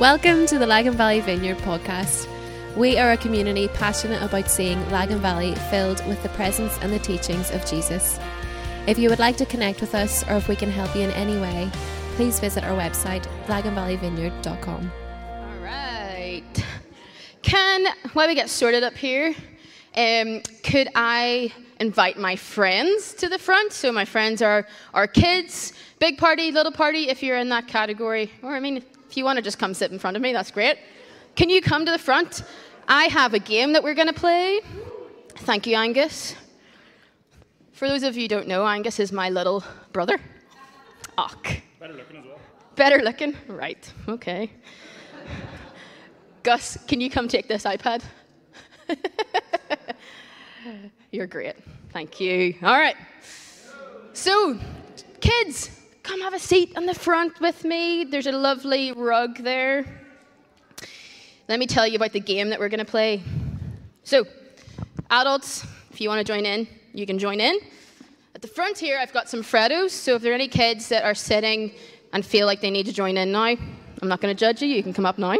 Welcome to the Lagan Valley Vineyard podcast. We are a community passionate about seeing Lagan Valley filled with the presence and the teachings of Jesus. If you would like to connect with us or if we can help you in any way, please visit our website, laganvalleyvineyard.com. All right. Can, while we get sorted up here, um, could I invite my friends to the front? So my friends are our kids, big party, little party, if you're in that category. Or I mean, if you want to just come sit in front of me, that's great. Can you come to the front? I have a game that we're going to play. Thank you, Angus. For those of you who don't know, Angus is my little brother. Och. Better looking as well. Better looking? Right, okay. Gus, can you come take this iPad? You're great. Thank you. All right. So, kids, come have a seat on the front with me. There's a lovely rug there. Let me tell you about the game that we're going to play. So, adults, if you want to join in, you can join in. At the front here, I've got some Freddos. So, if there are any kids that are sitting and feel like they need to join in now, I'm not going to judge you. You can come up now.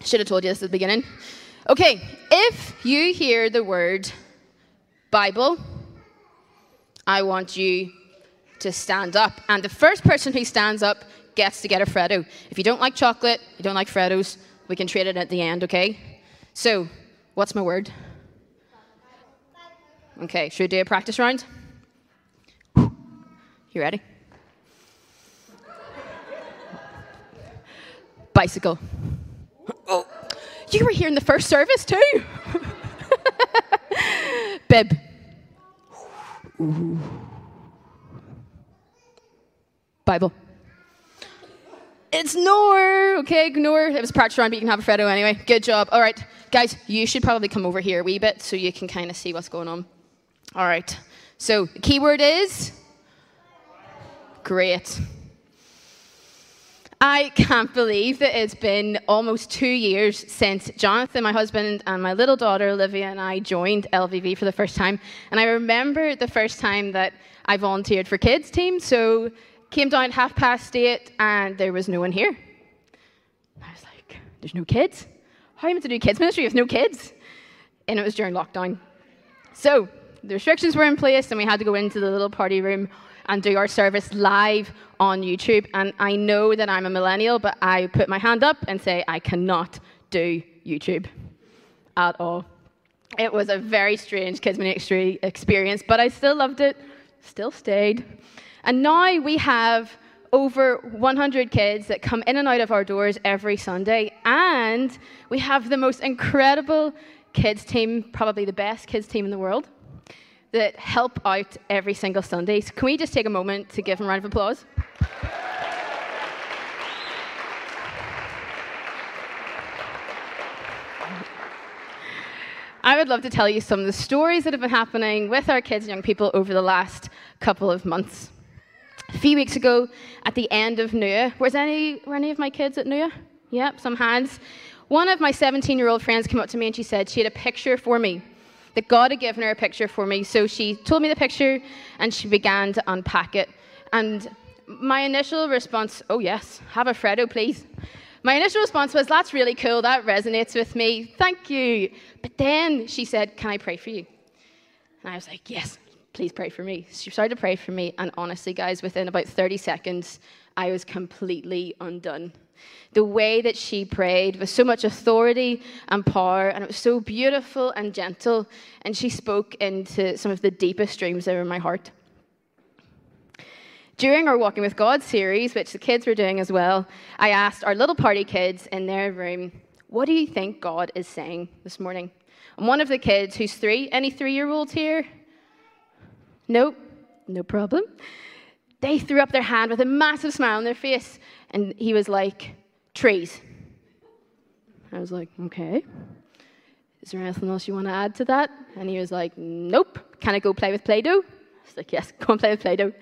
Should have told you this at the beginning. Okay, if you hear the word Bible, I want you to stand up. And the first person who stands up gets to get a Freddo. If you don't like chocolate, you don't like Freddos, we can trade it at the end, okay? So, what's my word? Okay, should we do a practice round? You ready? Bicycle. Oh, you were here in the first service too. Bib. Bible. It's Nor. Okay, Nor. It was practice round, but you can have a Freddo anyway. Good job. All right, guys, you should probably come over here a wee bit so you can kind of see what's going on. All right. So the keyword is great. I can't believe that it's been almost two years since Jonathan, my husband, and my little daughter Olivia and I joined LVV for the first time. And I remember the first time that I volunteered for kids team. So came down half past eight, and there was no one here. I was like, "There's no kids. How am I meant to do kids ministry with no kids?" And it was during lockdown. So the restrictions were in place, and we had to go into the little party room and do our service live on YouTube. And I know that I'm a millennial, but I put my hand up and say I cannot do YouTube at all. It was a very strange kids ministry experience, but I still loved it, still stayed. And now we have over 100 kids that come in and out of our doors every Sunday, and we have the most incredible kids team, probably the best kids team in the world that help out every single Sunday. So can we just take a moment to give them a round of applause? I would love to tell you some of the stories that have been happening with our kids and young people over the last couple of months. A few weeks ago, at the end of Nua, was any, were any of my kids at Nua? Yep, some hands. One of my 17 year old friends came up to me and she said she had a picture for me that God had given her a picture for me. So she told me the picture and she began to unpack it. And my initial response, oh, yes, have a Freddo, please. My initial response was, that's really cool. That resonates with me. Thank you. But then she said, can I pray for you? And I was like, yes, please pray for me. She started to pray for me. And honestly, guys, within about 30 seconds, I was completely undone. The way that she prayed with so much authority and power, and it was so beautiful and gentle, and she spoke into some of the deepest dreams that were in my heart. During our Walking with God series, which the kids were doing as well, I asked our little party kids in their room, What do you think God is saying this morning? And one of the kids, who's three, any three year olds here? Nope, no problem. They threw up their hand with a massive smile on their face, and he was like, Trees. I was like, Okay. Is there anything else you want to add to that? And he was like, Nope. Can I go play with Play Doh? I was like, Yes, go and play with Play Doh.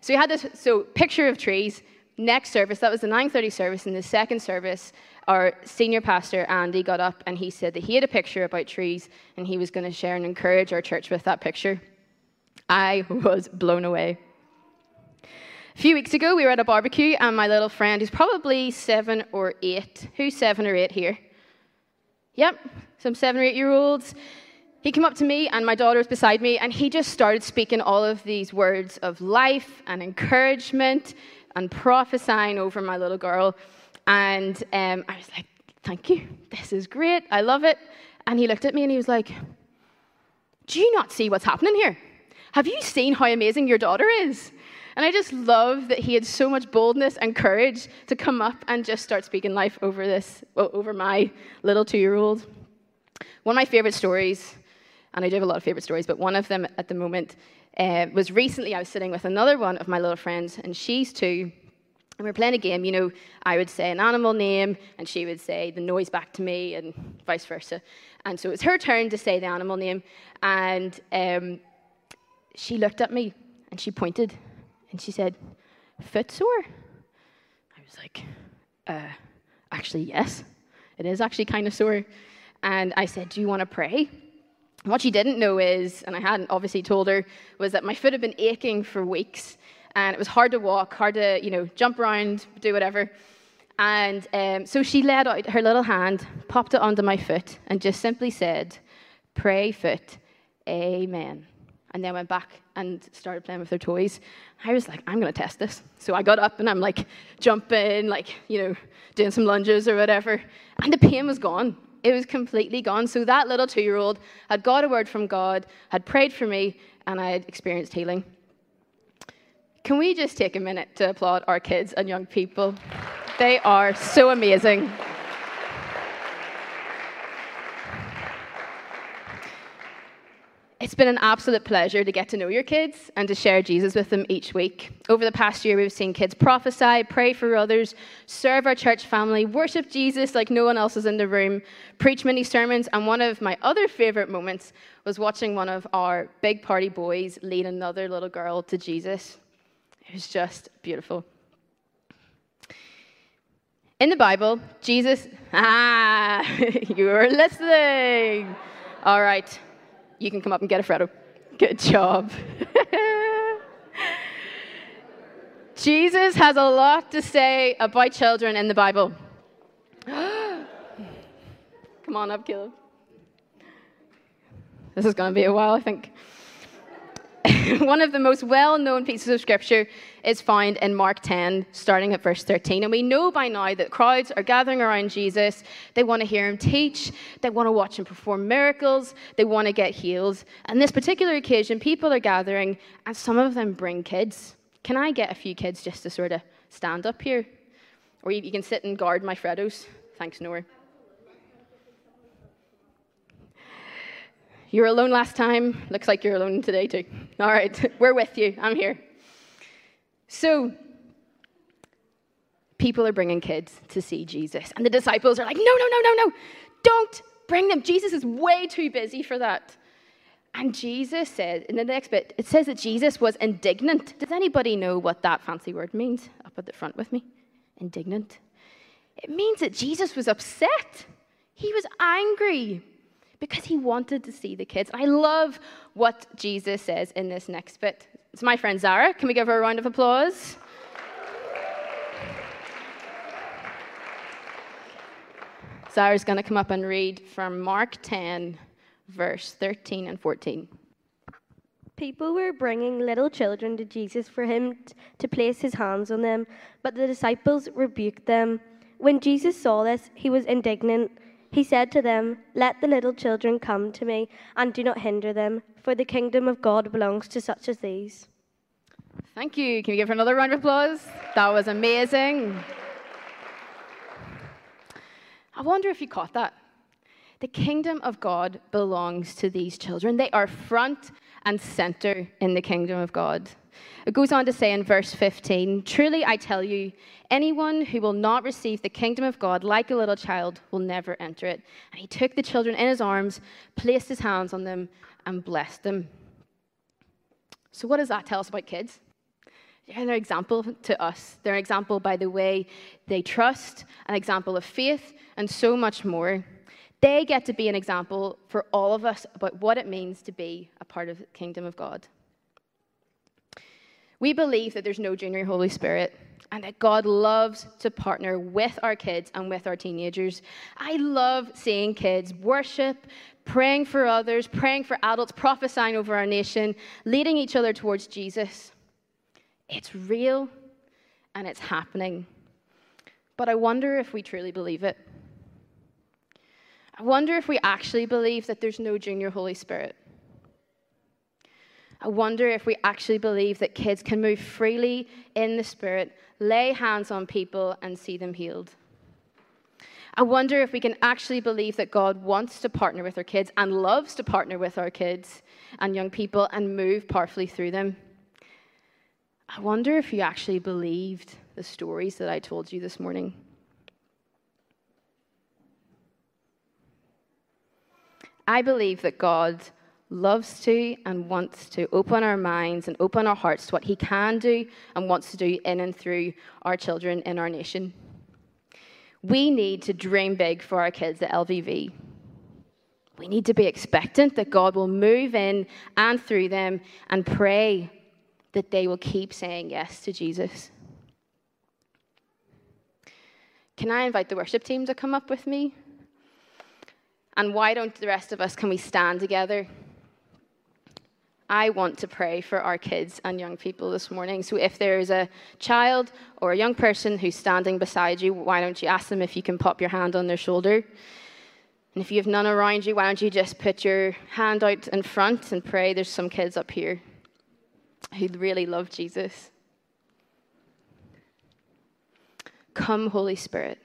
So we had this so picture of trees. Next service, that was the 9:30 service. In the second service, our senior pastor Andy got up and he said that he had a picture about trees and he was going to share and encourage our church with that picture. I was blown away. A few weeks ago, we were at a barbecue, and my little friend, who's probably seven or eight, who's seven or eight here? Yep, some seven or eight year olds. He came up to me, and my daughter was beside me, and he just started speaking all of these words of life and encouragement and prophesying over my little girl. And um, I was like, Thank you. This is great. I love it. And he looked at me and he was like, Do you not see what's happening here? Have you seen how amazing your daughter is? And I just love that he had so much boldness and courage to come up and just start speaking life over this, over my little two year old. One of my favorite stories, and I do have a lot of favorite stories, but one of them at the moment uh, was recently I was sitting with another one of my little friends, and she's two. And we are playing a game, you know, I would say an animal name, and she would say the noise back to me, and vice versa. And so it was her turn to say the animal name, and um, she looked at me and she pointed and she said, Foot sore? I was like, uh, actually, yes. It is actually kind of sore. And I said, Do you want to pray? And what she didn't know is, and I hadn't obviously told her, was that my foot had been aching for weeks. And it was hard to walk, hard to, you know, jump around, do whatever. And um, so she let out her little hand, popped it onto my foot, and just simply said, Pray, foot, Amen and then went back and started playing with their toys. I was like, I'm going to test this. So I got up and I'm like jumping, like, you know, doing some lunges or whatever. And the pain was gone. It was completely gone. So that little two year old had got a word from God, had prayed for me, and I had experienced healing. Can we just take a minute to applaud our kids and young people? They are so amazing. It's been an absolute pleasure to get to know your kids and to share Jesus with them each week. Over the past year, we've seen kids prophesy, pray for others, serve our church family, worship Jesus like no one else is in the room, preach many sermons, and one of my other favorite moments was watching one of our big party boys lead another little girl to Jesus. It was just beautiful. In the Bible, Jesus, ah, you're listening. All right you can come up and get a Freddo. Good job. Jesus has a lot to say about children in the Bible. come on up, Caleb. This is going to be a while, I think. one of the most well known pieces of scripture is found in Mark 10, starting at verse 13. And we know by now that crowds are gathering around Jesus. They want to hear him teach, they want to watch him perform miracles, they want to get healed. And this particular occasion, people are gathering, and some of them bring kids. Can I get a few kids just to sort of stand up here? Or you can sit and guard my Freddos. Thanks, Nora. You were alone last time. Looks like you're alone today, too. All right, we're with you. I'm here. So, people are bringing kids to see Jesus. And the disciples are like, no, no, no, no, no. Don't bring them. Jesus is way too busy for that. And Jesus says, in the next bit, it says that Jesus was indignant. Does anybody know what that fancy word means? Up at the front with me. Indignant. It means that Jesus was upset. He was angry because he wanted to see the kids. I love what Jesus says in this next bit. It's my friend Zara. Can we give her a round of applause? Zara's going to come up and read from Mark 10, verse 13 and 14. People were bringing little children to Jesus for him to place his hands on them, but the disciples rebuked them. When Jesus saw this, he was indignant he said to them, Let the little children come to me, and do not hinder them, for the kingdom of God belongs to such as these. Thank you. Can we give her another round of applause? That was amazing. I wonder if you caught that. The kingdom of God belongs to these children. They are front and center in the kingdom of God. It goes on to say in verse 15 Truly I tell you, anyone who will not receive the kingdom of God like a little child will never enter it. And he took the children in his arms, placed his hands on them, and blessed them. So, what does that tell us about kids? They're an example to us. They're an example by the way they trust, an example of faith, and so much more. They get to be an example for all of us about what it means to be a part of the kingdom of God. We believe that there's no junior Holy Spirit and that God loves to partner with our kids and with our teenagers. I love seeing kids worship, praying for others, praying for adults, prophesying over our nation, leading each other towards Jesus. It's real and it's happening. But I wonder if we truly believe it. I wonder if we actually believe that there's no junior Holy Spirit. I wonder if we actually believe that kids can move freely in the Spirit, lay hands on people, and see them healed. I wonder if we can actually believe that God wants to partner with our kids and loves to partner with our kids and young people and move powerfully through them. I wonder if you actually believed the stories that I told you this morning. I believe that God loves to and wants to open our minds and open our hearts to what He can do and wants to do in and through our children in our nation. We need to dream big for our kids at LVV. We need to be expectant that God will move in and through them and pray that they will keep saying yes to Jesus. Can I invite the worship team to come up with me? And why don't the rest of us can we stand together? I want to pray for our kids and young people this morning. So if there is a child or a young person who's standing beside you, why don't you ask them if you can pop your hand on their shoulder? And if you have none around you, why don't you just put your hand out in front and pray? There's some kids up here who really love Jesus. Come, Holy Spirit.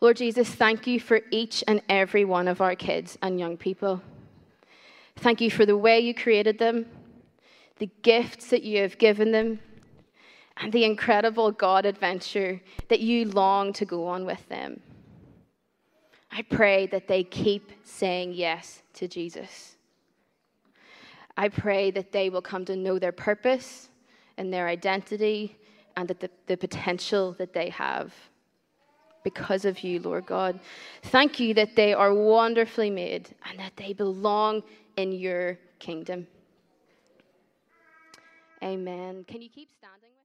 Lord Jesus, thank you for each and every one of our kids and young people. Thank you for the way you created them, the gifts that you have given them, and the incredible God adventure that you long to go on with them. I pray that they keep saying yes to Jesus. I pray that they will come to know their purpose and their identity and that the, the potential that they have because of you, Lord God. Thank you that they are wonderfully made and that they belong in your kingdom. Amen. Can you keep standing?